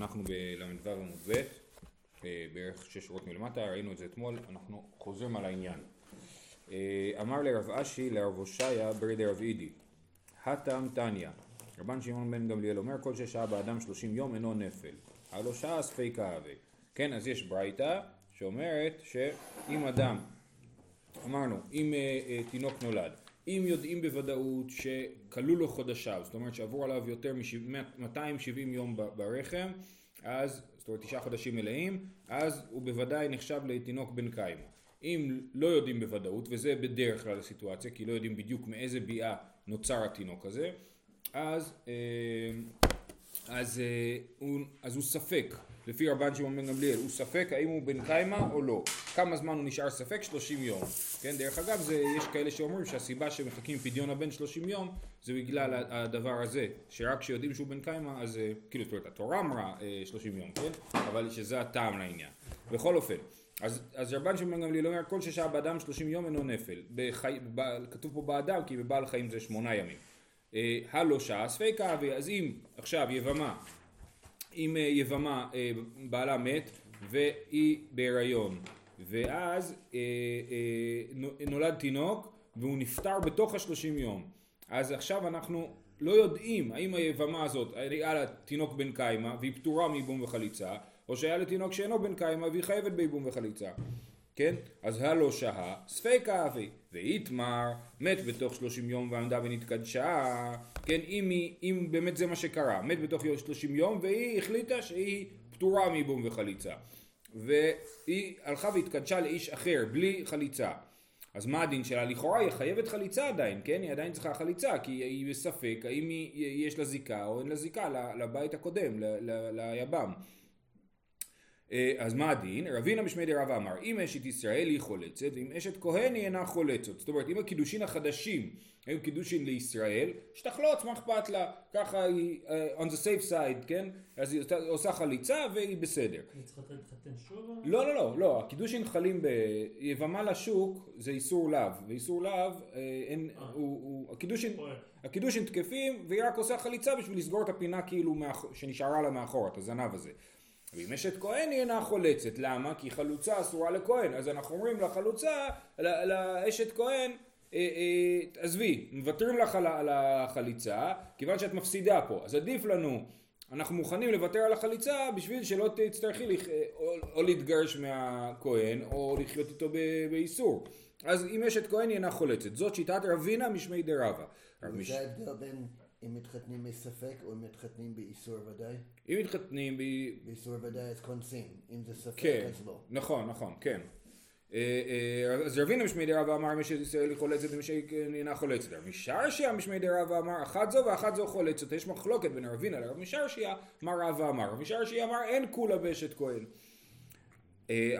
אנחנו בל"ו עמוד ב', אה, בערך שש שורות מלמטה, ראינו את זה אתמול, אנחנו חוזרים על העניין. אה, אמר לרב אשי לרב הושעיה ברי דרב אידי, הטם תניא, רבן שמעון בן גמליאל אומר כל ששהה באדם שלושים יום אינו נפל, הלא שעה ספי כאווה. כן, אז יש ברייתא שאומרת שאם אדם, אמרנו, אם אה, תינוק נולד אם יודעים בוודאות שכלו לו חודשיו, זאת אומרת שעברו עליו יותר מ-270 יום ברחם, אז, זאת אומרת תשעה חודשים מלאים, אז הוא בוודאי נחשב לתינוק בן קיימה. אם לא יודעים בוודאות, וזה בדרך כלל הסיטואציה, כי לא יודעים בדיוק מאיזה ביאה נוצר התינוק הזה, אז, אה, אז, אה, אז הוא ספק. לפי רבן שמעון בן גמליאל, הוא ספק האם הוא בן קיימא או לא. כמה זמן הוא נשאר ספק? 30 יום. כן, דרך אגב, זה, יש כאלה שאומרים שהסיבה שמחכים פדיון הבן 30 יום זה בגלל הדבר הזה, שרק כשיודעים שהוא בן קיימא, אז אה, כאילו, זאת אומרת, התורה אמרה 30 אה, יום, כן? אבל שזה הטעם לעניין. בכל אופן, אז, אז רבן שמעון בן גמליאל אומר, כל ששעה באדם 30 יום אינו נפל. בחי, ב, כתוב פה באדם, כי בבעל חיים זה שמונה ימים. אה, הלא שעה ספיקה, אז אם עכשיו יבמה אם אה, יבמה אה, בעלה מת והיא בהיריון. ואז אה, נולד תינוק והוא נפטר בתוך השלושים יום. אז עכשיו אנחנו לא יודעים האם היבמה הזאת היה לה תינוק בן קיימא והיא פטורה מייבום וחליצה או שהיה לה תינוק שאינו בן קיימא והיא חייבת בייבום וחליצה. כן? אז הלא שהה ספיקה אבי ואיתמר מת בתוך שלושים יום ועמדה ונתקדשה כן אם, היא, אם באמת זה מה שקרה מת בתוך שלושים יום והיא החליטה שהיא פטורה מבום וחליצה והיא הלכה והתקדשה לאיש אחר בלי חליצה אז מה הדין שלה? לכאורה היא חייבת חליצה עדיין, כן? היא עדיין צריכה חליצה, כי היא בספק האם היא, יש לה זיקה או אין לה זיקה לבית הקודם, ליבם. אה, אז מה הדין? רבינה משמי דרבה אמר אם אשת ישראל היא חולצת ואם אשת כהן היא אינה חולצת. זאת אומרת אם הקידושין החדשים היו קידושין לישראל שתחלוץ מה אכפת לה? ככה היא uh, on the safe side כן? אז היא עושה חליצה והיא בסדר. היא צריכה להתחתן שוב? לא לא לא לא. הקידושין חלים ביבמה לשוק זה איסור לאו. ואיסור לאו אה, אין הוא, הוא הקידושין הקידושין תקפים והיא רק עושה חליצה בשביל לסגור את הפינה כאילו שנשארה לה מאחור את הזנב הזה ואם אשת כהן היא אינה חולצת, למה? כי חלוצה אסורה לכהן, אז אנחנו אומרים לחלוצה, לאשת כהן, אה, אה, עזבי, מוותרים לך על החליצה, כיוון שאת מפסידה פה, אז עדיף לנו, אנחנו מוכנים לוותר על החליצה בשביל שלא תצטרכי לח... או, או להתגרש מהכהן או לחיות איתו באיסור. אז אם אשת כהן היא אינה חולצת, זאת שיטת רבינה משמי דרבה. זה ההבדל בין אם מתחתנים מספק או אם מתחתנים באיסור ודאי? אם מתחתנים ב... באיסור ודאי אז קונסים, אם זה ספק כן, אז לא. נכון, נכון, כן. אה, אה, אז רבינו משמי דרבה אמר מי שישראל חולצת ומי אינה חולצת. משרשיה משמי דרבה אמר אחת זו ואחת זו חולצת. יש מחלוקת בין רבינה לרב משרשיה מה רבא אמר. רב משרשיה אמר אין כולה באשת כהן.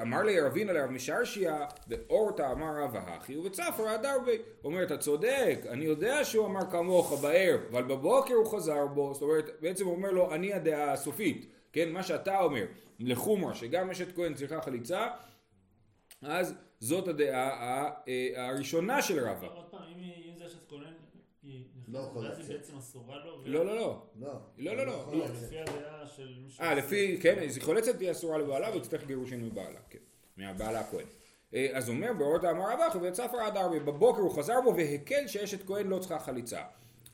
אמר לי רבינה לרב משרשיה, באורתא אמר רב האחי ובצפרא הדרבי. הוא אומר, אתה צודק, אני יודע שהוא אמר כמוך בערב, אבל בבוקר הוא חזר בו, זאת אומרת, בעצם הוא אומר לו, אני הדעה הסופית, כן, מה שאתה אומר, לחומרה, שגם אשת כהן צריכה חליצה, אז זאת הדעה אה, הראשונה של רבא. עוד פעם, אם זה אשת כהן... לא יכול לצאת. ואז היא בעצם אסורה לו? לא, לא, לא. לא. לא, לא, לא. לפי הדעה של מישהו... אה, לפי, כן, אז היא חולצת תהיה אסורה לבעלה ותצטרך גירושין מבעלה, כן. מהבעלה הכהן. אה, אז אומר, באורות אמר רבך וצפר עד ארבע, בבוקר הוא חזר בו והקל שאשת כהן לא צריכה חליצה.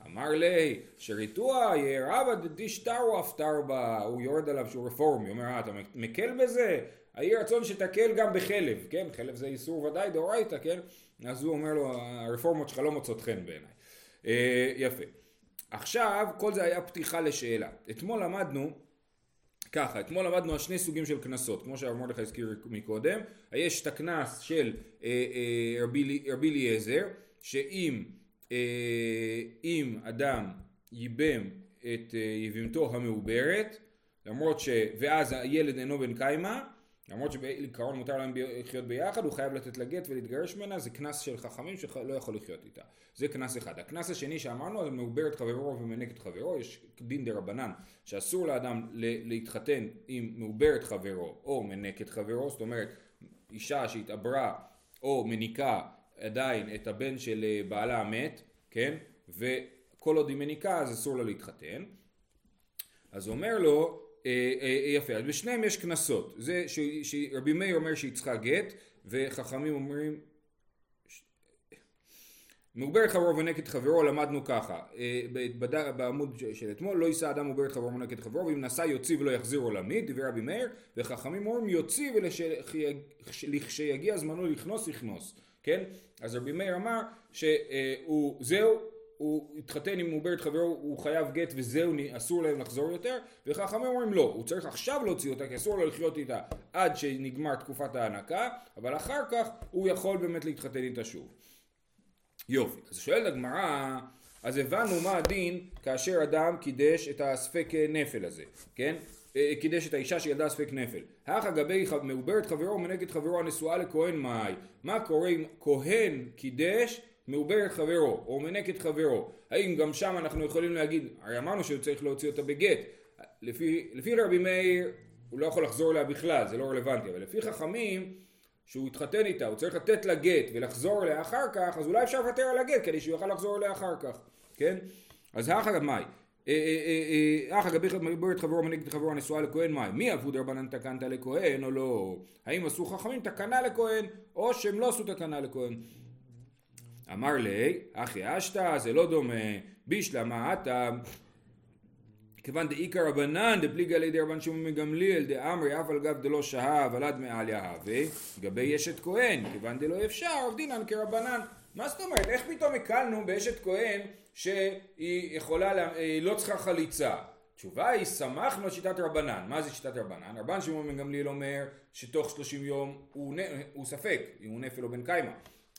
אמר לי, שריתוע ירבא דשטרו אפטר בה, הוא יורד עליו שהוא רפורמי, אומר, אה, אתה מקל בזה? יהי רצון שתקל גם בחלב, כן? חלב זה איסור ודאי דאורייתא, כן? אז הוא אומר לו, הרפורמות שלך לא מוצאות חן בעיניי. אה, יפה. עכשיו, כל זה היה פתיחה לשאלה. אתמול למדנו, ככה, אתמול למדנו על שני סוגים של קנסות, כמו שהרב מרדכי הזכיר מקודם. יש את הקנס של אה, אה, רבי אליעזר, שאם אה, אדם ייבם את אה, יבימתו המעוברת, למרות ש... ואז הילד אינו בן קיימא, למרות שבעיקרון מותר להם לחיות ביחד, הוא חייב לתת לה גט ולהתגרש ממנה, זה קנס של חכמים שלא יכול לחיות איתה. זה קנס אחד. הקנס השני שאמרנו, זה מעובר את חברו ומנק את חברו, יש דין דה רבנן, שאסור לאדם להתחתן עם מעובר את חברו או מנק את חברו, זאת אומרת, אישה שהתעברה או מניקה עדיין את הבן של אה, בעלה המת, כן? וכל עוד היא מניקה אז אסור לה להתחתן. אז הוא אומר לו, יפה, אז בשניהם יש קנסות. זה שרבי מאיר אומר שהיא צריכה גט, וחכמים אומרים... מעוברת חברו ונגד חברו למדנו ככה, אה, בעמוד של אתמול, לא יישא אדם מעוברת חברו ונגד חברו, ואם נשא יוציא ולא יחזיר עולמית, דברי רבי מאיר, וחכמים אומרים יוציא ולכשיגיע זמנו לכנוס, יכנוס, כן? אז רבי מאיר אמר שהוא, זהו, הוא התחתן עם מעוברת חברו, הוא חייב גט וזהו, אסור להם לחזור יותר, וחכמים אומרים לא, הוא צריך עכשיו להוציא אותה, כי אסור לו לחיות איתה עד שנגמר תקופת ההנקה, אבל אחר כך הוא יכול באמת להתחתן איתה שוב. יופי, אז שואלת הגמרא, אז הבנו מה הדין כאשר אדם קידש את הספק נפל הזה, כן? אה, קידש את האישה שילדה ספק נפל. הכה גבי ח- מעוברת חברו ומנגד חברו הנשואה לכהן מאי. מה קורה אם כהן קידש מעוברת חברו או מנקת חברו? האם גם שם אנחנו יכולים להגיד, הרי אמרנו שהוא צריך להוציא אותה בגט. לפי, לפי רבי מאיר הוא לא יכול לחזור אליה בכלל, זה לא רלוונטי, אבל לפי חכמים שהוא התחתן איתה, הוא צריך לתת לה גט ולחזור אליה אחר כך, אז אולי אפשר לוותר על הגט כדי שהוא יוכל לחזור אליה אחר כך, כן? אז האחא גמאי, האחא גבי מעוברת חברו מנגד חברו הנשואה לכהן מאי, מי אבו דרבנן תקנת לכהן או לא? האם עשו חכמים תקנה לכהן או שהם לא עשו תקנה לכהן? אמר לי, אחי אשתא זה לא דומה, בישלמה עתה כיוון דאיכא רבנן דפליגא לידי רבן שמעון מגמליאל דאמרי אף על גב דלא שהה ולד מעל יהווה לגבי אשת כהן כיוון דלא אפשר עובדינן כרבנן. מה זאת אומרת? איך פתאום הקלנו באשת כהן שהיא יכולה לה- היא לא צריכה חליצה? התשובה היא שמחנו על שיטת רבנן. מה זה שיטת רבנן? רבן שמעון בן גמליאל אומר שתוך 30 יום הוא. הוא ספק אם הוא נפל או בן קיימא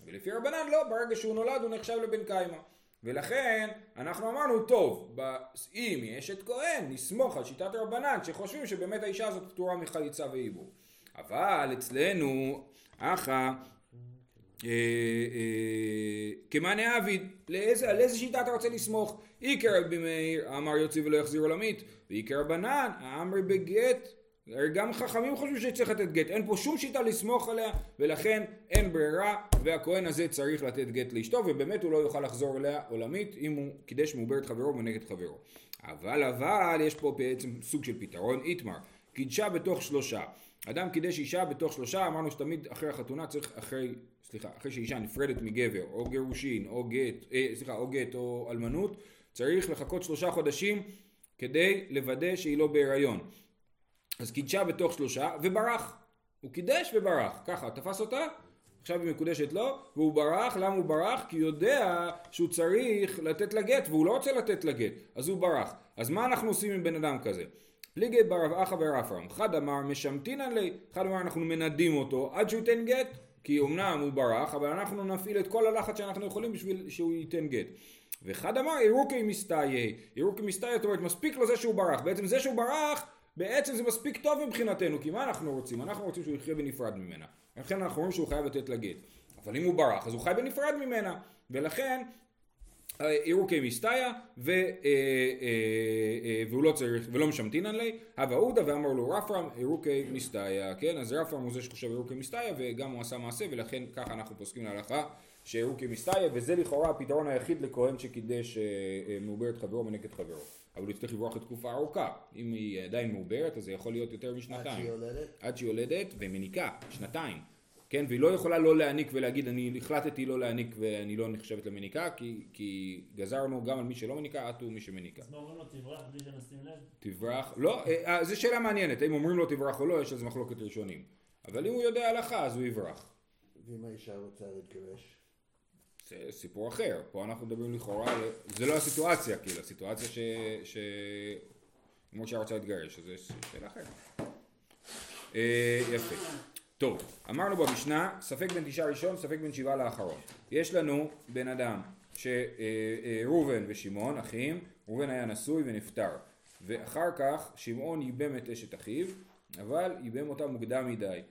ולפי רבנן לא ברגע שהוא נולד הוא נחשב לבן קיימא ולכן אנחנו אמרנו טוב, אם היא אשת כהן נסמוך על שיטת רבנן שחושבים שבאמת האישה הזאת פטורה מחליצה ועיבור. אבל אצלנו אחא אה, אה, כמאנה עביד, על איזה שיטה אתה רוצה לסמוך? איקר רבי מאיר אמר יוציא ולא יחזיר עולמית, ואיקר רבנן אמרי בגט גם חכמים חושבים שצריך לתת גט, אין פה שום שיטה לסמוך עליה ולכן אין ברירה והכהן הזה צריך לתת גט לאשתו ובאמת הוא לא יוכל לחזור אליה עולמית אם הוא קידש מעוברת חברו ונגד חברו. אבל אבל יש פה בעצם סוג של פתרון, איתמר, קידשה בתוך שלושה. אדם קידש אישה בתוך שלושה, אמרנו שתמיד אחרי החתונה צריך אחרי, סליחה, אחרי שאישה נפרדת מגבר או גירושין או גט, אה, סליחה, או גט או אלמנות, צריך לחכות שלושה חודשים כדי לוודא שהיא לא בהיריון. אז קידשה בתוך שלושה וברח. הוא קידש וברח. ככה, תפס אותה, עכשיו היא מקודשת לו, והוא ברח, למה הוא ברח? כי הוא יודע שהוא צריך לתת לה גט, והוא לא רוצה לתת לה גט, אז הוא ברח. אז מה אנחנו עושים עם בן אדם כזה? פליגי ברב אחא ורפרם, חד אמר משמתינן לי, חד אמר אנחנו מנדים אותו עד שהוא ייתן גט, כי אמנם הוא ברח, אבל אנחנו נפעיל את כל הלחץ שאנחנו יכולים בשביל שהוא ייתן גט. ואחד אמר אירוקי מסתאי, אירוקי מסתאי, זאת אומרת מספיק לו זה שהוא ברח, בעצם זה שהוא ברח בעצם זה מספיק טוב מבחינתנו, כי מה אנחנו רוצים? אנחנו רוצים שהוא יחיה בנפרד ממנה. לכן אנחנו אומרים שהוא חייב לתת לה גט. אבל אם הוא ברח, אז הוא חי בנפרד ממנה. ולכן, אירוקי מסתיה, ו, אה, אה, אה, והוא לא צריך, ולא משמתינן לי, הווה עודה ואמר לו רפרם, אירוקי מסתיה, כן? אז רפרם הוא זה שחושב אירוקי מסתיה, וגם הוא עשה מעשה, ולכן ככה אנחנו פוסקים להלכה, שאירוקי מסתיה, וזה לכאורה הפתרון היחיד לכהן שקידש אה, אה, מעוברת חברו ונגד חברו. אבל הוא יצטרך לברוח לתקופה ארוכה. אם היא עדיין מעוברת, אז זה יכול להיות יותר עד משנתיים. שהיא יולדת? עד שהיא יולדת ומניקה, שנתיים. כן, והיא לא יכולה לא להניק ולהגיד אני החלטתי לא להניק ואני לא נחשבת למניקה כי, כי גזרנו גם על מי שלא מניקה עטו מי שמניקה. אז מה אומרים לו תברח בלי שנשים לב? תברח, לא, אה, זו שאלה מעניינת, האם אומרים לו תברח או לא, יש על זה מחלוקת ראשונים. אבל אם הוא יודע הלכה אז הוא יברח. ואם האישה רוצה להתגרש? זה סיפור אחר, פה אנחנו מדברים לכאורה, זה לא הסיטואציה, כאילו, הסיטואציה ש... ש... אם משה רוצה להתגרש, אז זה שאלה אחרת. אה, יפה. טוב, אמרנו במשנה, ספק בין תשעה ראשון, ספק בין שבעה לאחרון. יש לנו בן אדם, שראובן ושמעון, אחים, ראובן היה נשוי ונפטר. ואחר כך שמעון ייבם את אשת אחיו, אבל ייבם אותה מוקדם מדי.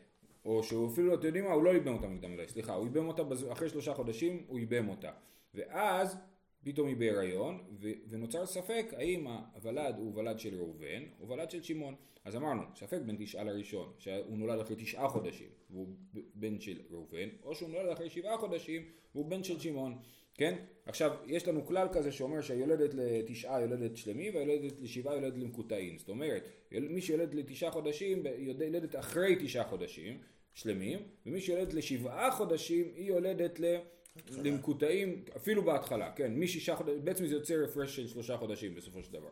או שהוא אפילו, אתם יודעים מה, הוא לא ייבם אותה מוקדם מדי, סליחה, הוא ייבם אותה, בז- אחרי שלושה חודשים הוא ייבם אותה. ואז פתאום היא בהיריון, ו- ונוצר ספק האם הוולד הוא ולד של ראובן או ולד של שמעון. אז אמרנו, ספק בין תשעה לראשון, שהוא נולד אחרי תשעה חודשים והוא בן של ראובן, או שהוא נולד אחרי שבעה חודשים והוא בן של שמעון. כן? עכשיו, יש לנו כלל כזה שאומר שהיולדת לתשעה יולדת שלמים והיולדת לשבעה יולדת למקוטעים. זאת אומרת, מי שיולדת לתשעה חודשים יולדת אחרי תשעה חודשים שלמים, ומי שיולדת לשבעה חודשים היא יולדת ל... למקוטעים אפילו בהתחלה, כן, משישה חודשים, בעצם זה יוצר הפרש של שלושה חודשים בסופו של דבר,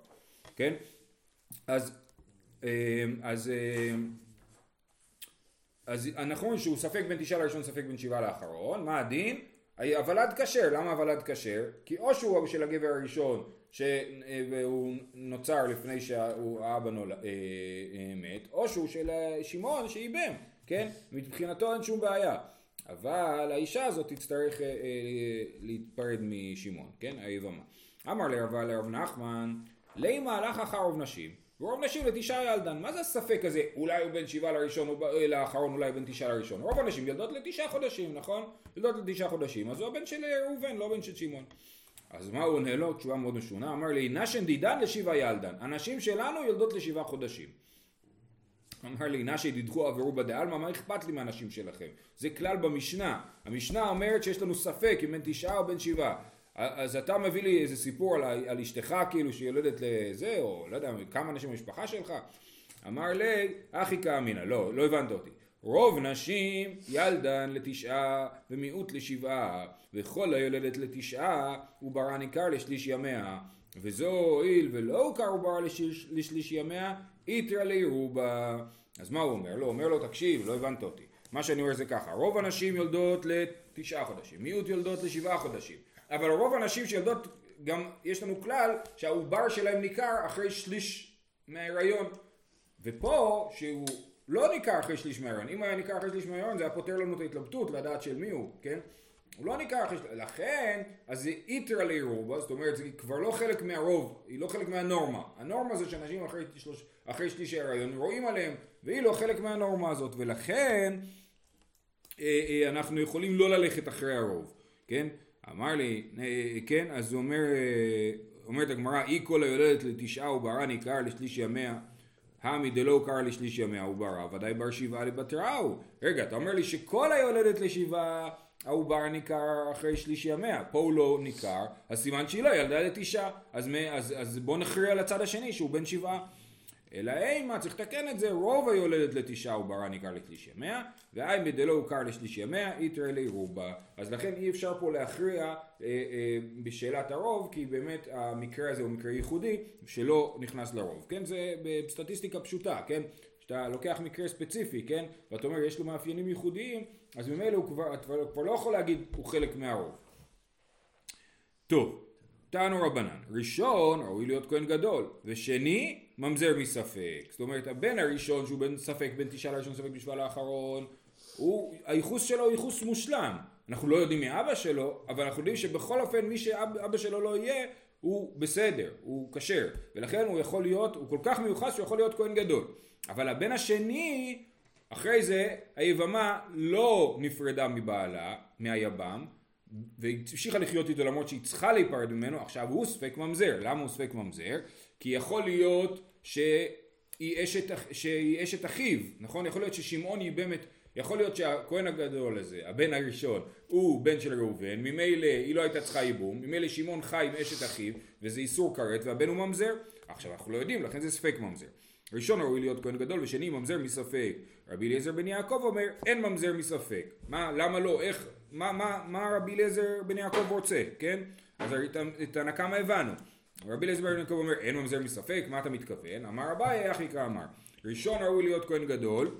כן? אז, אה, אז, אה, אז אנחנו רואים שהוא ספק בין תשעה לראשון, ספק בין שבעה לאחרון, מה הדין? הוולד כשר, למה הוולד כשר? כי או שהוא של הגבר הראשון שהוא נוצר לפני שהאבא נולד, אה, אה, מת, או שהוא של שמעון שאיבם, כן? מבחינתו אין שום בעיה. אבל האישה הזאת תצטרך אה, אה, להתפרד משמעון, כן? היבמה. אמר לרבה לרב נחמן, לימה הלך אחר רוב נשים, ורוב נשים לתשעה ילדן. מה זה הספק הזה? אולי הוא בן שבעה לראשון, או אה, לאחרון אולי בן תשעה לראשון. רוב הנשים ילדות לתשעה חודשים, נכון? ילדות לתשעה חודשים, אז הוא הבן של ראובן, לא בן של שמעון. אז מה הוא עונה לו? תשובה מאוד משונה. אמר לי, נשן דידן לשבעה ילדן. הנשים שלנו יולדות לשבעה חודשים. אמר לי, נשי דידחו עברו בדעלמא, מה אכפת לי מהנשים שלכם? זה כלל במשנה. המשנה אומרת שיש לנו ספק אם בין תשעה או בין שבעה. אז אתה מביא לי איזה סיפור על, על אשתך כאילו שיולדת לזה, או לא יודע, כמה אנשים במשפחה שלך? אמר לי, אחי כאמינא, לא, לא הבנת אותי. רוב נשים ילדן לתשעה ומיעוט לשבעה, וכל היולדת לתשעה וברא ניכר לשליש ימיה. וזו הואיל ולא הוכר וברא לשליש ימיה, איתרא לירובה. אז מה הוא אומר? לא, אומר לו, תקשיב, לא הבנת אותי. מה שאני אומר זה ככה, רוב הנשים יולדות לתשעה חודשים, מיעוט יולדות לשבעה חודשים. אבל רוב הנשים שיולדות, גם יש לנו כלל שהעובר שלהם ניכר אחרי שליש מההיריון. ופה, שהוא לא ניכר אחרי שליש מההיריון, אם היה ניכר אחרי שליש מההיריון זה היה פותר לנו את ההתלבטות לדעת של מי הוא, כן? הוא לא ניכר אחרי שליש, לכן, אז זה איתרא לירובה, זאת אומרת, זה כבר לא חלק מהרוב, היא לא חלק מהנורמה. הנורמה זה שאנשים אחרי, שלוש, אחרי שליש ההיריון רואים עליהם, והיא לא חלק מהנורמה הזאת, ולכן אה, אה, אנחנו יכולים לא ללכת אחרי הרוב, כן? אמר לי, אה, כן, אז הוא אומר, אומרת הגמרא, אי כל היולדת לתשעה וברא ניכר לשליש ימיה, המי דלא קרא לשליש ימיה וברא, ודאי בר שבעה לבתראו. רגע, אתה אומר לי שכל היולדת לשבעה העובר ניכר אחרי שליש ימיה, פה הוא לא ניכר, אז סימן שהיא לא ילדה לתשעה, אז, אז, אז בוא נכריע לצד השני שהוא בן שבעה. אלא אימה, צריך לתקן את זה, רוב היולדת לתשעה עוברה ניכר לשליש ימיה, והאי דלא הוכר לשליש ימיה, איתרא רובה. אז לכן אי אפשר פה להכריע אה, אה, בשאלת הרוב, כי באמת המקרה הזה הוא מקרה ייחודי, שלא נכנס לרוב. כן, זה בסטטיסטיקה פשוטה, כן? כשאתה לוקח מקרה ספציפי, כן? ואתה אומר יש לו מאפיינים ייחודיים, אז ממילא הוא כבר, אתה כבר לא יכול להגיד הוא חלק מהרוב. טוב, תענו רבנן, ראשון ראוי להיות כהן גדול, ושני ממזר מספק. זאת אומרת הבן הראשון שהוא בן ספק בין תשעה לראשון ספק בשבוע לאחרון, הוא, הייחוס שלו הוא ייחוס מושלם. אנחנו לא יודעים מי אבא שלו, אבל אנחנו יודעים שבכל אופן מי שאבא שלו לא יהיה הוא בסדר, הוא כשר, ולכן הוא יכול להיות, הוא כל כך מיוחס שהוא יכול להיות כהן גדול. אבל הבן השני, אחרי זה היבמה לא נפרדה מבעלה, מהיבם, והמשיכה לחיות איתו למרות שהיא צריכה להיפרד ממנו, עכשיו הוא ספק ממזר. למה הוא ספק ממזר? כי יכול להיות שהיא אשת, שהיא אשת אחיו, נכון? יכול להיות ששמעון היא באמת, יכול להיות שהכהן הגדול הזה, הבן הראשון, הוא בן של ראובן, ממילא היא לא הייתה צריכה ייבום, ממילא שמעון חי עם אשת אחיו, וזה איסור כרת, והבן הוא ממזר. עכשיו אנחנו לא יודעים, לכן זה ספק ממזר. ראשון ראוי להיות כהן גדול ושני ממזר מספק. רבי אליעזר בן יעקב אומר אין ממזר מספק. מה, למה לא, איך, מה, מה, מה רבי אליעזר בן יעקב רוצה, כן? אז את הנקמה הבנו. רבי אליעזר בן יעקב אומר אין ממזר מספק, מה אתה מתכוון? אמר אביי איך יקרא אמר. ראשון ראוי להיות כהן גדול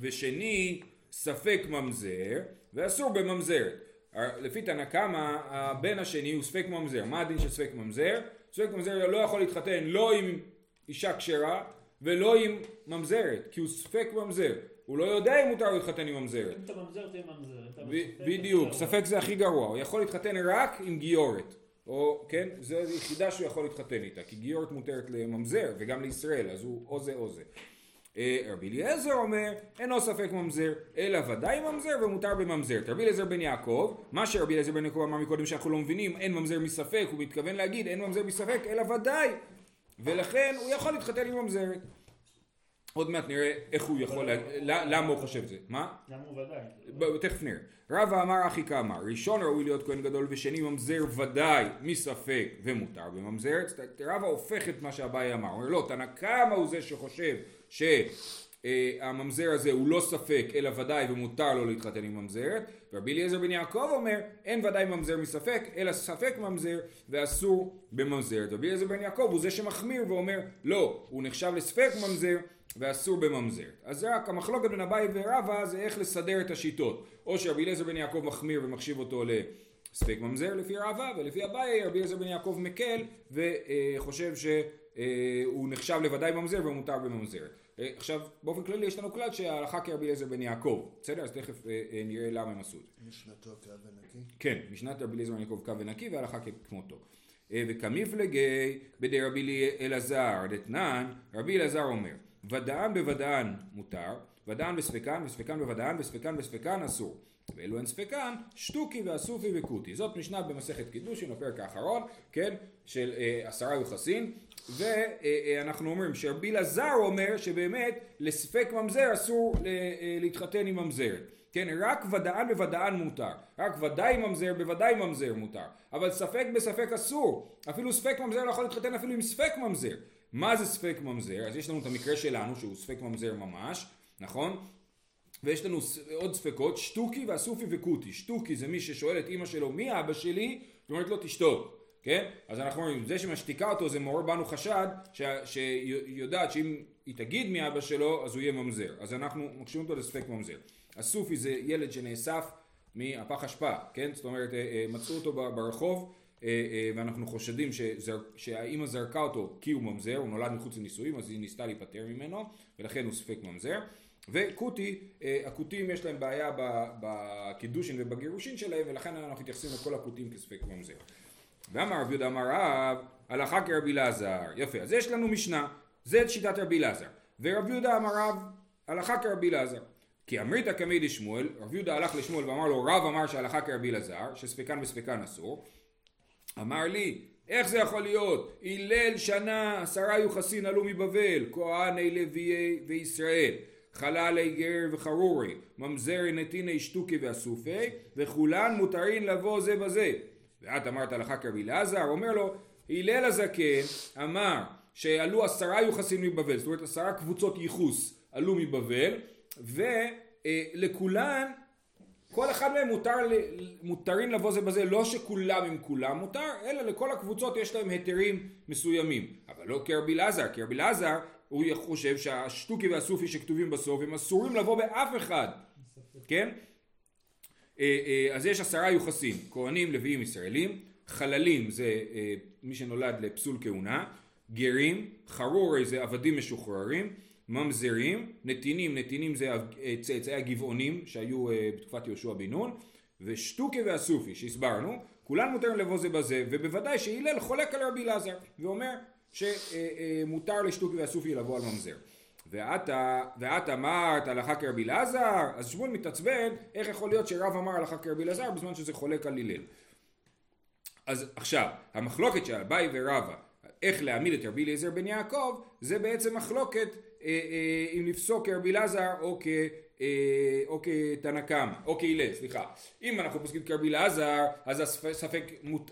ושני ספק ממזר ואסור בממזרת. לפי תנא קמא הבן השני הוא ספק ממזר. מה הדין של ספק ממזר? ספק ממזר לא יכול להתחתן לא עם אישה כשרה ולא עם ממזרת, כי הוא ספק ממזר. הוא לא יודע אם מותר להתחתן עם ממזרת. אם אתה ממזר תהיה ממזר. בדיוק, ספק זה הכי גרוע. הוא יכול להתחתן רק עם גיורת. או, כן, זו היחידה שהוא יכול להתחתן איתה, כי גיורת מותרת לממזר וגם לישראל, אז הוא או זה או זה. אה, רבי אליעזר אומר, אינו ספק ממזר, אלא ודאי ממזר ומותר בממזר. רבי אליעזר בן יעקב, מה שרבי אליעזר בן יעקב אמר מקודם שאנחנו לא מבינים, אין ממזר מספק, הוא מתכוון להגיד אין ממזר מספק, אלא ודאי. ולכן הוא יכול להתחתן עם ממזרת. עוד מעט נראה איך הוא יכול, לה, למה הוא חושב זה. מה? למה הוא ודאי? תכף נראה. רבא אמר אחי כמה, ראשון ראוי להיות כהן גדול ושני ממזר ודאי מספק ומותר בממזרת. זאת- רבא הופך את מה שאביי אמר, הוא אומר לא, תנא קמא הוא זה שחושב שהממזר הזה הוא לא ספק אלא ודאי ומותר לו להתחתן עם ממזרת ורבי אליעזר בן יעקב אומר אין ודאי ממזר מספק אלא ספק ממזר ואסור בממזרת רבי אליעזר בן יעקב הוא זה שמחמיר ואומר לא הוא נחשב לספק ממזר ואסור בממזרת. אז זה רק המחלוקת בין אביי ורבא זה איך לסדר את השיטות. או שרבי אליעזר בן יעקב מחמיר ומחשיב אותו לספק ממזר לפי רבא, ולפי אביי רבי אליעזר בן יעקב מקל וחושב שהוא נחשב לוודאי ממזר ומותר בממזרת. אה, עכשיו באופן כללי יש לנו כלל שההלכה כרבי אליעזר בן יעקב. בסדר? אז תכף אה, אה, נראה למה הם עשו את זה. משנתו קו ונקי. כן, משנת רבי אליעזר בן יעקב קו ונקי והלכה כמותו. אה, וכמפלגי בדי רבי אלעזר דתנן, רבי אלעזר אומר, ודאן בוודאן מותר, ודאן בספקן, וספקן בוודאן, וספקן בספקן אסור. ואלו הן ספקן, שטוקי ואסופי וכותי. זאת משנה במסכת קידושין, בפרק האחרון, כן, של אה, עשרה יוחסין, ואנחנו אומרים שרבי אלעזר אומר שבאמת לספק ממזר אסור ל- אה, להתחתן עם ממזרת. כן, רק ודאן בוודאן מותר, רק ודאי ממזר בוודאי ממזר מותר, אבל ספק בספק אסור, אפילו ספק ממזר לא יכול להתחתן אפילו עם ספק ממזר. מה זה ספק ממזר? אז יש לנו את המקרה שלנו שהוא ספק ממזר ממש, נכון? ויש לנו עוד ספקות, שטוקי ואסופי וכותי. שטוקי זה מי ששואל את אימא שלו מי אבא שלי, ואומרת לו תשתוק, כן? אז אנחנו אומרים, זה שמשתיקה אותו זה מעורר בנו חשד, ש- שיודעת שאם היא תגיד מי אבא שלו, אז הוא יהיה ממזר. אז אנחנו מקשיבים אותו לספק ממזר. הסופי זה ילד שנאסף מהפח אשפה, כן? זאת אומרת, אה, אה, מצאו אותו ברחוב, ואנחנו חושדים שזר, שהאימא זרקה אותו כי הוא ממזר, הוא נולד מחוץ לנישואים, אז היא ניסתה להיפטר ממנו, ולכן הוא ספק ממזר. וכותי, אה, הכותים יש להם בעיה בקידושין ובגירושין שלהם, ולכן אנחנו מתייחסים לכל הכותים כספק ממזר. ואמר רבי יהודה אמר רב, הלכה כרבי אלעזר. יפה, אז יש לנו משנה, זה שיטת רבי אלעזר. ורבי יהודה אמר רב, הלכה כרבי אלעזר. כי אמרית כמי דשמואל, רבי יהודה הלך לשמואל ואמר לו, רב אמר שהלכה כרבי אלעזר, שספקן וספקן אסור. אמר לי, איך זה יכול להיות? הלל שנה עשרה יוחסין עלו מבבל, כהני לוויי וישראל, חללי גר וחרורי, ממזרי נתיני שטוקי ואסופי, וכולן מותרין לבוא זה בזה. ואת אמרת הלכה כרבי אלעזר, אומר לו, הלל הזקן אמר שעלו עשרה יוחסין מבבל, זאת אומרת עשרה קבוצות ייחוס עלו מבבל, ולכולן כל אחד מהם מותר, מותרים לבוא זה בזה, לא שכולם עם כולם מותר, אלא לכל הקבוצות יש להם היתרים מסוימים. אבל לא כרבי אלעזר, כי רבי אלעזר הוא חושב שהשטוקי והסופי שכתובים בסוף הם אסורים לבוא באף אחד, כן? אה, אה, אז יש עשרה יוחסין, כהנים, לוויים, ישראלים, חללים זה אה, מי שנולד לפסול כהונה, גרים, חרורי זה עבדים משוחררים, ממזרים, נתינים, נתינים זה אה, צאצאי הגבעונים שהיו אה, בתקופת יהושע בן נון, ושטוקי והסופי שהסברנו, כולן מותרים לבוא זה בזה, ובוודאי שהלל חולק על רבי אלעזר, ואומר שמותר לשטוקי והסופי לבוא על ממזר. ואת, ואת אמרת הלכה כרבי אלעזר, אז שמואל מתעצבן, איך יכול להיות שרב אמר הלכה כרבי אלעזר בזמן שזה חולק על הלל. אז עכשיו, המחלוקת של אביי ורבא, איך להעמיד את רבי אליעזר בן יעקב, זה בעצם מחלוקת אה, אה, אם לפסוק כרבי אלעזר או, כ, אה, או כתנא קמא, או כהלל, סליחה. אם אנחנו פוסקים כרבי אלעזר, אז הספק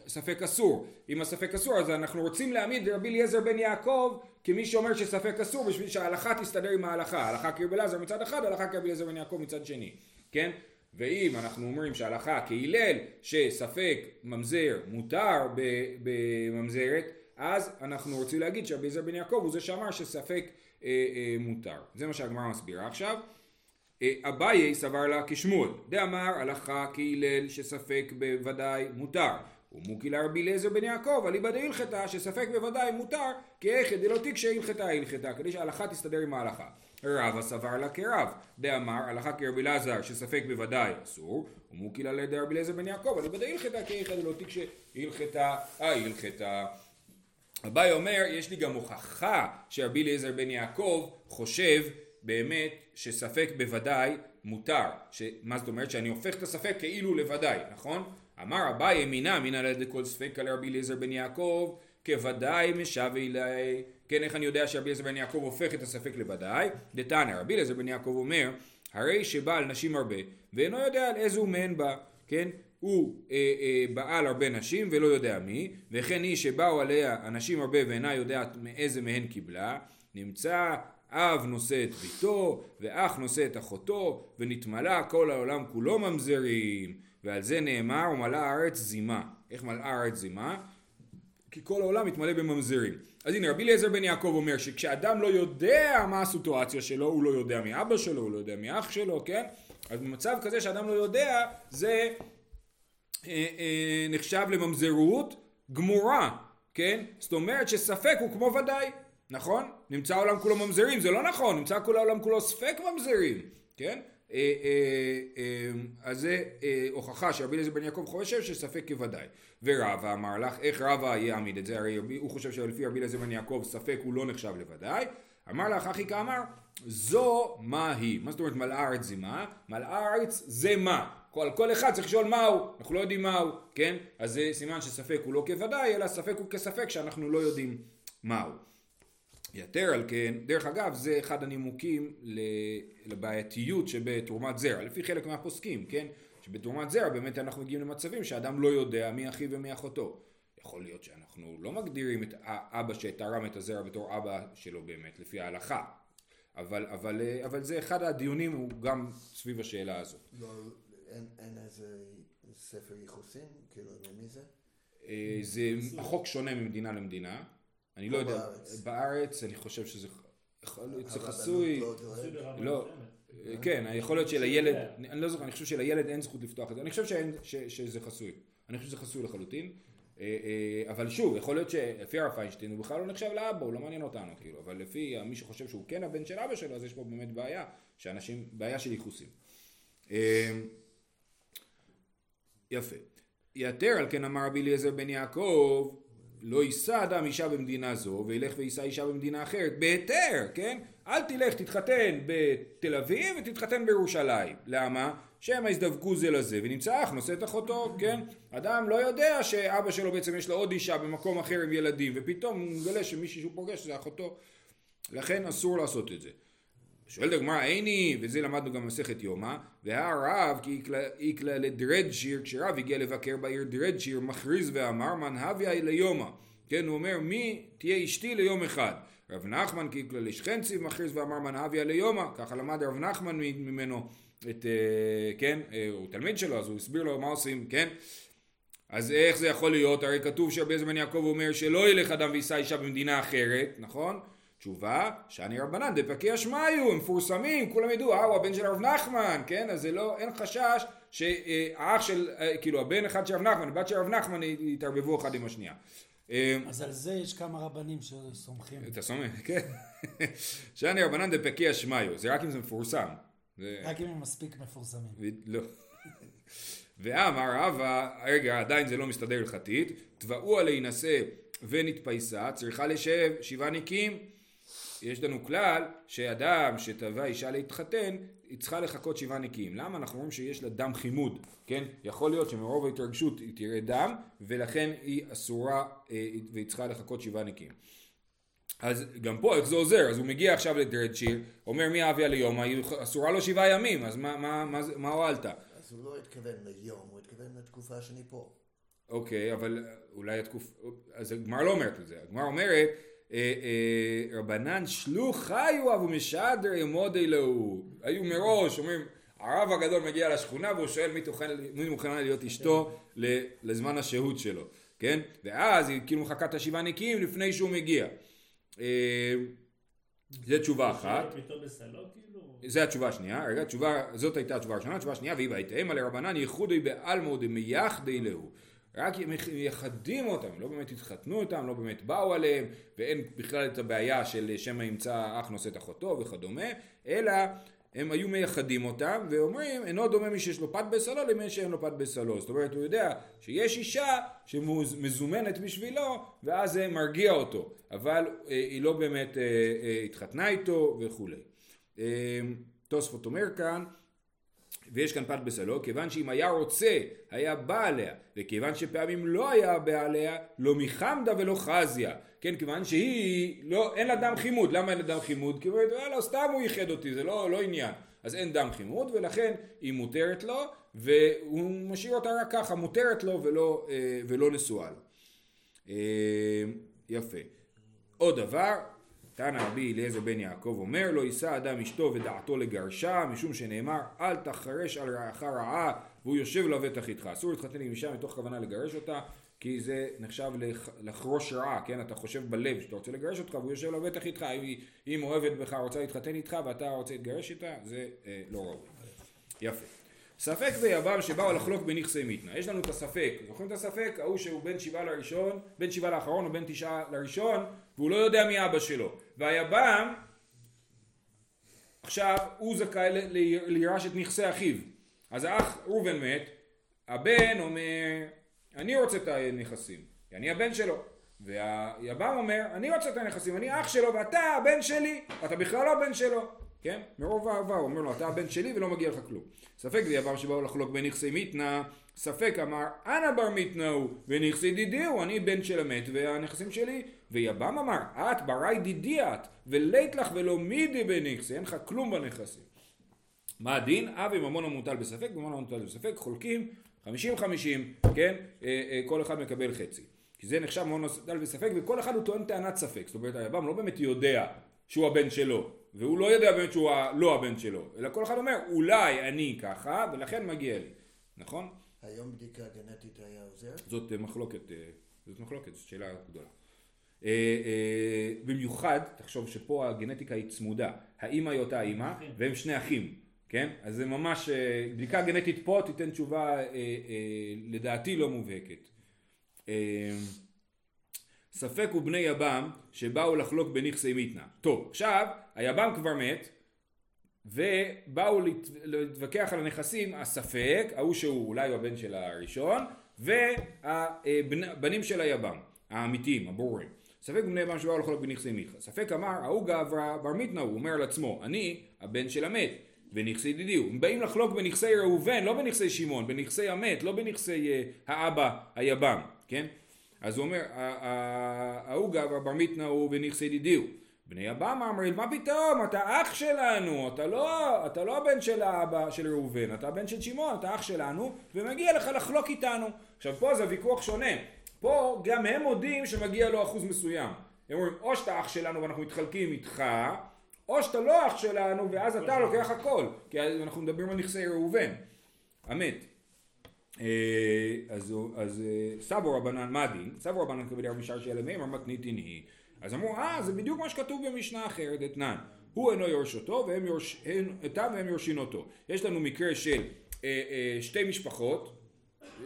ספק, אסור. אם הספק אסור, אז אנחנו רוצים להעמיד רבי אליעזר בן יעקב כמי שאומר שספק אסור בשביל שההלכה תסתדר עם ההלכה. ההלכה כרבי אלעזר מצד אחד, ההלכה כרבי אליעזר בן יעקב מצד שני. כן? ואם אנחנו אומרים שההלכה כהלל שספק ממזר מותר בממזרת אז אנחנו רוצים להגיד שרבי אליעזר בן יעקב הוא זה שאמר שספק אה, אה, מותר. זה מה שהגמרא מסבירה עכשיו. אה, אביי סבר לה כשמואל דאמר הלכה כהלל שספק בוודאי מותר. ומוקי לרבי אליעזר בן יעקב אליבא דהלכתה שספק בוודאי מותר כי איכא דלא תיקשא הלכתה הלכתה כדי שההלכה תסתדר עם ההלכה. רבא סבר לה כרב, דאמר הלכה כרבי אלעזר שספק בוודאי אסור, ומוקילה לידי רבי אליעזר בן יעקב, אבל בדי הלכתה כי איכא דלא תיקשא הלכתה ההלכתה. אביי אומר, יש לי גם הוכחה שרבי אליעזר בן יעקב חושב באמת שספק בוודאי מותר. מה זאת אומרת? שאני הופך את הספק כאילו לוודאי, נכון? אמר אביי אמינא אמינא לכל ספק על רבי אליעזר בן יעקב כוודאי משב אלי. כן, איך אני יודע שרבי אליעזר בן יעקב הופך את הספק לוודאי? דתנא, רבי אליעזר בן יעקב אומר, הרי שבעל נשים הרבה, ואינו יודע על איזו מהן בא, כן? הוא אה, אה, בעל הרבה נשים ולא יודע מי, וכן היא שבאו עליה אנשים הרבה ואינה יודעת מאיזה מהן קיבלה, נמצא אב נושא את ביתו, ואח נושא את אחותו, ונתמלא כל העולם כולו ממזרים, ועל זה נאמר, ומלאה הארץ זימה. איך מלאה הארץ זימה? כי כל העולם מתמלא בממזרים. אז הנה רבי אליעזר בן יעקב אומר שכשאדם לא יודע מה הסיטואציה שלו, הוא לא יודע מי אבא שלו, הוא לא יודע מי אח שלו, כן? אז במצב כזה שאדם לא יודע, זה נחשב לממזרות גמורה, כן? זאת אומרת שספק הוא כמו ודאי, נכון? נמצא העולם כולו ממזרים, זה לא נכון, נמצא כל העולם כולו ספק ממזרים, כן? אה, אה, אה, אז זה הוכחה שרבי אליעזר בן יעקב חושב שספק כוודאי. ורבא אמר לך, איך רבא יעמיד את זה? הרי הוא חושב שלפי רבי אליעזר בן יעקב ספק הוא לא נחשב לוודאי. אמר לך אחי כאמר, זו מה היא. מה זאת אומרת מלאה ארץ זה מה? מלאה ארץ זה מה. כל, כל אחד צריך לשאול מהו, אנחנו לא יודעים מהו, כן? אז זה סימן שספק הוא לא כוודאי, אלא ספק הוא כספק שאנחנו לא יודעים מהו. יתר על כן, דרך אגב זה אחד הנימוקים לבעייתיות שבתרומת זרע, לפי חלק מהפוסקים, כן? שבתרומת זרע באמת אנחנו מגיעים למצבים שאדם לא יודע מי אחיו ומי אחותו. יכול להיות שאנחנו לא מגדירים את האבא שתרם את הזרע בתור אבא שלו באמת, לפי ההלכה. אבל, אבל, אבל זה אחד הדיונים הוא גם סביב השאלה הזאת. אין, אין איזה ספר ייחוסים? כאילו, למי זה? אה, זה החוק שונה ממדינה למדינה. אני לא יודע, בארץ. אני חושב שזה חסוי, לא, לא כן, יכול להיות שלילד, אני לא זוכר, אני חושב שלילד אין זכות לפתוח את זה, אני חושב שזה חסוי, אני חושב שזה חסוי לחלוטין, אה, אה, אבל שוב, יכול להיות שלפי הרב פיינשטיין הוא בכלל לא נחשב לאבא, הוא לא מעניין אותנו, כאילו, אבל לפי מי שחושב שהוא כן הבן של אבא שלו, אז יש פה באמת בעיה, שאנשים, בעיה של ייחוסים. יפה. יתר על כן אמר רבי אליעזר בן יעקב לא יישא אדם אישה במדינה זו וילך ויישא אישה במדינה אחרת בהיתר, כן? אל תלך תתחתן בתל אביב ותתחתן בירושלים. למה? שמא יזדווגו זה לזה ונמצא אח נושא את אחותו, כן? אדם לא יודע שאבא שלו בעצם יש לו עוד אישה במקום אחר עם ילדים ופתאום הוא מגלה שמישהי שהוא פוגש זה אחותו לכן אסור לעשות את זה. שואלת הגמרא איני, וזה למדנו גם במסכת יומא, והרב כי איקלה לדרד שיר, כשרב הגיע לבקר בעיר דרד שיר, מכריז ואמר מנהביה ליומא, כן, הוא אומר מי תהיה אשתי ליום אחד. רב נחמן כי איקלה לשכנציב מכריז ואמר מנהביה ליומא, ככה למד רב נחמן ממנו את, אה, כן, אה, הוא תלמיד שלו, אז הוא הסביר לו מה עושים, כן? אז איך זה יכול להיות? הרי כתוב שרבי בן יעקב אומר שלא ילך אדם ויישא אישה במדינה אחרת, נכון? תשובה, שאני רבנן דפקי אשמיו, הם מפורסמים, כולם ידעו, אה, הוא הבן של הרב נחמן, כן? אז זה לא, אין חשש שהאח של, אה, כאילו הבן אחד של הרב נחמן, הבת של הרב נחמן יתערבבו אחד עם השנייה. אה, אז על זה יש כמה רבנים שסומכים. אתה סומך, כן. שאני רבנן דפקי אשמיו, זה רק אם זה מפורסם. רק אם הם מספיק מפורסמים. לא. ואמר רבא, רגע, עדיין זה לא מסתדר הלכתית, תבעו עלי נשא ונתפייסה, צריכה לשב שבעה ניקים. יש לנו כלל שאדם שתבע אישה להתחתן, היא צריכה לחכות שבעה נקיים. למה? אנחנו רואים שיש לה דם חימוד, כן? יכול להיות שמרוב ההתרגשות היא תראה דם, ולכן היא אסורה אה, והיא צריכה לחכות שבעה נקיים. אז גם פה איך זה עוזר? אז הוא מגיע עכשיו לדרדשיר, אומר מי אביה היא אסורה לו שבעה ימים, אז מה, מה, מה, מה הועלת? אז הוא לא התכוון ליום, הוא התכוון לתקופה שאני פה. אוקיי, אבל אולי התקופה, אז הגמר לא אומרת את זה, הגמר אומרת רבנן שלוח חיו אבו משדר ימוד אלוהו. היו מראש, אומרים, הרב הגדול מגיע לשכונה והוא שואל מי, תוכל, מי מוכנה להיות אשתו לזמן השהות שלו, כן? ואז היא כאילו מחכה את השבעה נקיים לפני שהוא מגיע. אה, זה תשובה אחת. כאילו? זה התשובה השנייה, רגע, תשובה, זאת הייתה התשובה הראשונה, התשובה השנייה, והיא בהתאמה לרבנן ייחודי בעלמא דמייחדי להו. רק מייחדים אותם, לא באמת התחתנו איתם, לא באמת באו עליהם, ואין בכלל את הבעיה של שמא ימצא אח נושא את אחותו וכדומה, אלא הם היו מייחדים אותם ואומרים אינו דומה מי שיש לו פת בסלו למי שאין לו פת בסלו. זאת אומרת הוא יודע שיש אישה שמזומנת בשבילו ואז זה מרגיע אותו אבל אה, היא לא באמת אה, אה, התחתנה איתו וכולי. אה, תוספות אומר כאן, ויש כאן פת בסלו, כיוון שאם היה רוצה, היה בא עליה, וכיוון שפעמים לא היה בא עליה, לא מחמדה ולא חזיה. כן, כיוון שהיא, לא, אין לה דם חימוד. למה אין לה דם חימוד? כי הוא אומר, "וואלה, סתם הוא ייחד אותי, זה לא, לא עניין. אז אין דם חימוד, ולכן היא מותרת לו, והוא משאיר אותה רק ככה, מותרת לו ולא, אה, ולא נשואה לו. אה, יפה. עוד דבר, תנא רבי אליעזר בן יעקב אומר לא יישא אדם אשתו ודעתו לגרשה משום שנאמר אל תחרש על רעך רעה והוא יושב לבטח איתך אסור להתחתן עם אישה מתוך כוונה לגרש אותה כי זה נחשב לח- לחרוש רעה כן אתה חושב בלב שאתה רוצה לגרש אותך והוא יושב לבטח איתך אם היא, אם אוהבת בך רוצה להתחתן איתך ואתה רוצה להתגרש איתה זה אה, לא ראוי יפה ספק ויבם שבאו לחלוק בנכסי מיתנה. יש לנו את הספק, זוכרים את הספק? ההוא שהוא בין שבעה לראשון, בין שבעה לאחרון או בין תשעה לראשון, והוא לא יודע מי אבא שלו. והיבם, עכשיו הוא זכאי לירש את נכסי אחיו. אז האח ראובן מת, הבן אומר, אני רוצה את הנכסים, אני הבן שלו. והיבם אומר, אני רוצה את הנכסים, אני אח שלו ואתה הבן שלי, אתה בכלל לא הבן שלו. כן? מרוב אהבה הוא אומר לו, אתה הבן שלי ולא מגיע לך כלום. ספק ויבם שבאו לחלוק בנכסי מיתנה, ספק אמר, אנא בר מיתנה הוא, ונכסי דידי הוא, אני בן של המת והנכסים שלי. ויבם אמר, את ברי דידי את, ולית לך ולא מידי בנכסי, אין לך כלום בנכסים. מה הדין? אב וממון המוטל בספק, וממון המוטל בספק, חולקים 50-50, כן? אה, אה, כל אחד מקבל חצי. כי זה נחשב ממון המוטל בספק, וכל אחד הוא טוען טענת ספק. זאת אומרת, היבם לא באמת יודע שהוא הבן שלו, והוא לא יודע באמת שהוא לא הבן שלו, אלא כל אחד אומר, אולי אני ככה, ולכן מגיע לי. נכון? היום בדיקה גנטית היה עוזר? זאת אה, מחלוקת, אה, זאת מחלוקת, זאת שאלה גדולה. אה, במיוחד, תחשוב שפה הגנטיקה היא צמודה, האימא היא אותה אימא. והם שני אחים, כן? אז זה ממש, בדיקה גנטית פה תיתן תשובה לדעתי לא מובהקת. ספק הוא בני יבם שבאו לחלוק בנכסי מיתנה. טוב, עכשיו, היבם כבר מת, ובאו להת- להתווכח על הנכסים הספק, ההוא שהוא אולי הוא הבן של הראשון, והבנים של היבם, האמיתיים, הברורים. ספק בני יבם שבאו לחלוק בנכסי מיתנה. ספק אמר, ההוא גברא בר מיתנה הוא, אומר על עצמו, אני הבן של המת, ונכסי דידי. הם באים לחלוק בנכסי ראובן, לא בנכסי שמעון, בנכסי המת, לא בנכסי אה, האבא היבם, כן? אז הוא אומר, "ה- ה- ההוא גברא בר מיתנה הוא ונכסי דידי. בני אבם אמרים, מה פתאום, אתה אח שלנו, אתה לא, אתה לא הבן של האבא של ראובן, אתה הבן של שמעון, אתה אח שלנו, ומגיע לך לחלוק איתנו. עכשיו פה זה ויכוח שונה, פה גם הם מודים שמגיע לו אחוז מסוים. הם אומרים, או שאתה אח שלנו ואנחנו מתחלקים איתך, או שאתה לא אח שלנו ואז אתה לוקח הכל, כי אנחנו מדברים על נכסי ראובן, המת. אה, אז, אה, סבו רבנן מה הדין? סבו רבנן כבדי רבי שר שאלה מימר מתניתין היא. אז אמרו, אה, זה בדיוק מה שכתוב במשנה אחרת, אתנן. הוא אינו יורש אותו, והם יורש, אותם והם יורשין אותו. יש לנו מקרה של אה, אה, שתי משפחות,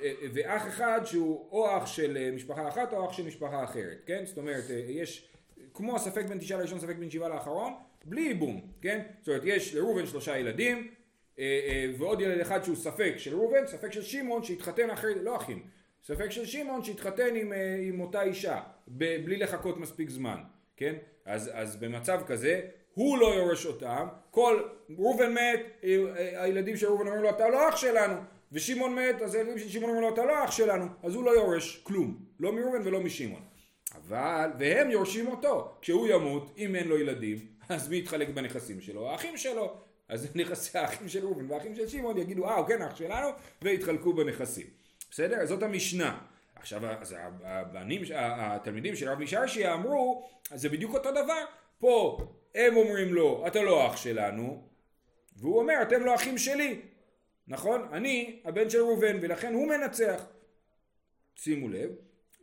אה, ואח אחד שהוא או אח של אה, משפחה אחת או אח של משפחה אחרת, כן? זאת אומרת, אה, יש, כמו הספק בין תשעה לראשון, ספק בין שבעה לאחרון, בלי ייבום, כן? זאת אומרת, יש לראובן שלושה ילדים, אה, אה, ועוד ילד אחד שהוא ספק של ראובן, ספק של שמעון שהתחתן אחרי, לא אחים, ספק של שמעון שהתחתן עם, אה, עם אותה אישה, בלי לחכות מספיק זמן, כן? אז, אז במצב כזה, הוא לא יורש אותם, כל, ראובן מת, אה, אה, הילדים של ראובן אומרים לו, אתה לא אח שלנו, ושמעון מת, אז הילדים של שמעון אומרים לו, אתה לא אח שלנו, אז הוא לא יורש כלום, לא מראובן ולא משמעון. אבל, והם יורשים אותו, כשהוא ימות, אם אין לו ילדים, אז מי יתחלק בנכסים שלו? האחים שלו. אז נכסי האחים של ראובן והאחים של שמעון יגידו, אה, הוא כן אח שלנו, ויתחלקו בנכסים. בסדר? זאת המשנה. עכשיו, אז הבנים, התלמידים של רב משרשי אמרו, זה בדיוק אותו דבר. פה הם אומרים לו, אתה לא אח שלנו, והוא אומר, אתם לא אחים שלי. נכון? אני הבן של ראובן, ולכן הוא מנצח. שימו לב,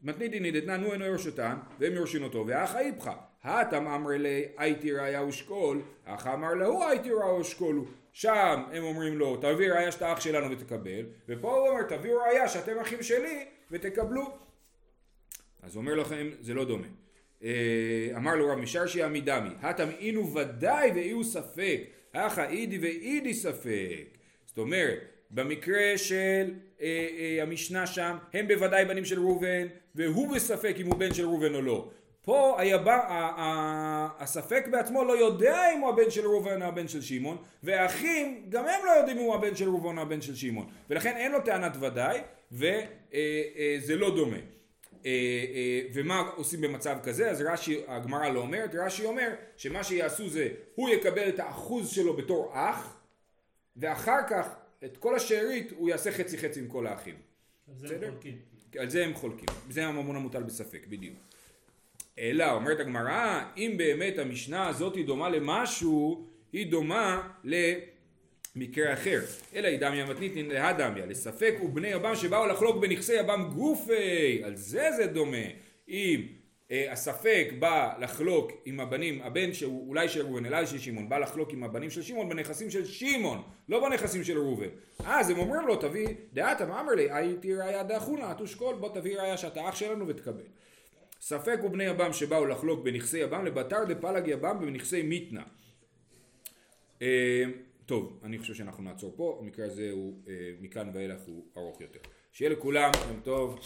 מתנית דינית אתננו אינו יורשותן, והם יורשין אותו, והאח האיפכא. האטם אמר לי הייתי ראיה ושקול, האח אמר להוא הייתי ראיה ושקולו. שם הם אומרים לו, תביא ראיה שאתה אח שלנו ותקבל, ופה הוא אומר, תביאו ראיה שאתם אחים שלי ותקבלו. אז אומר לכם, זה לא דומה. אה, אמר לו רב משרשי עמידמי, הטם אינו ודאי ואיהו ספק, אחא אידי ואידי ספק. זאת אומרת, במקרה של אה, אה, המשנה שם, הם בוודאי בנים של ראובן, והוא בספק אם הוא בן של ראובן או לא. פה היבא, ה- ה- הספק בעצמו לא יודע אם הוא הבן של ראובן או הבן של שמעון, והאחים גם הם לא יודעים אם הוא הבן של ראובן או הבן של שמעון, ולכן אין לו טענת ודאי, וזה לא דומה. אה, אה, ומה עושים במצב כזה? אז רש"י, הגמרא לא אומרת, רש"י אומר שמה שיעשו זה, הוא יקבל את האחוז שלו בתור אח, ואחר כך את כל השארית הוא יעשה חצי חצי עם כל האחים. על זה בסדר? הם חולקים. על זה הם חולקים, זה הממון המוטל בספק, בדיוק. אלא, אומרת הגמרא, אם באמת המשנה הזאת היא דומה למשהו, היא דומה למקרה אחר. אלא היא דמיה מתניתין להדמיה, לספק ובני יבם שבאו לחלוק בנכסי יבם גופי, על זה זה דומה. אם אה, הספק בא לחלוק עם הבנים, הבן שהוא אולי של ראובן, אולי של שמעון, בא לחלוק עם הבנים של שמעון בנכסים של שמעון, לא בנכסים של ראובן. אז הם אומרים לו, תביא, דעתה מאמר לי, הייתי ראיה דאחונה, תושקול, בוא תביא ראיה שאתה אח שלנו ותקבל. ספק ובני יבם שבאו לחלוק בנכסי יבם לבתר דפלג יבם בנכסי מיתנה. טוב, אני חושב שאנחנו נעצור פה, המקרה הזה הוא, אה, מכאן ואילך הוא ארוך יותר. שיהיה לכולם יום טוב.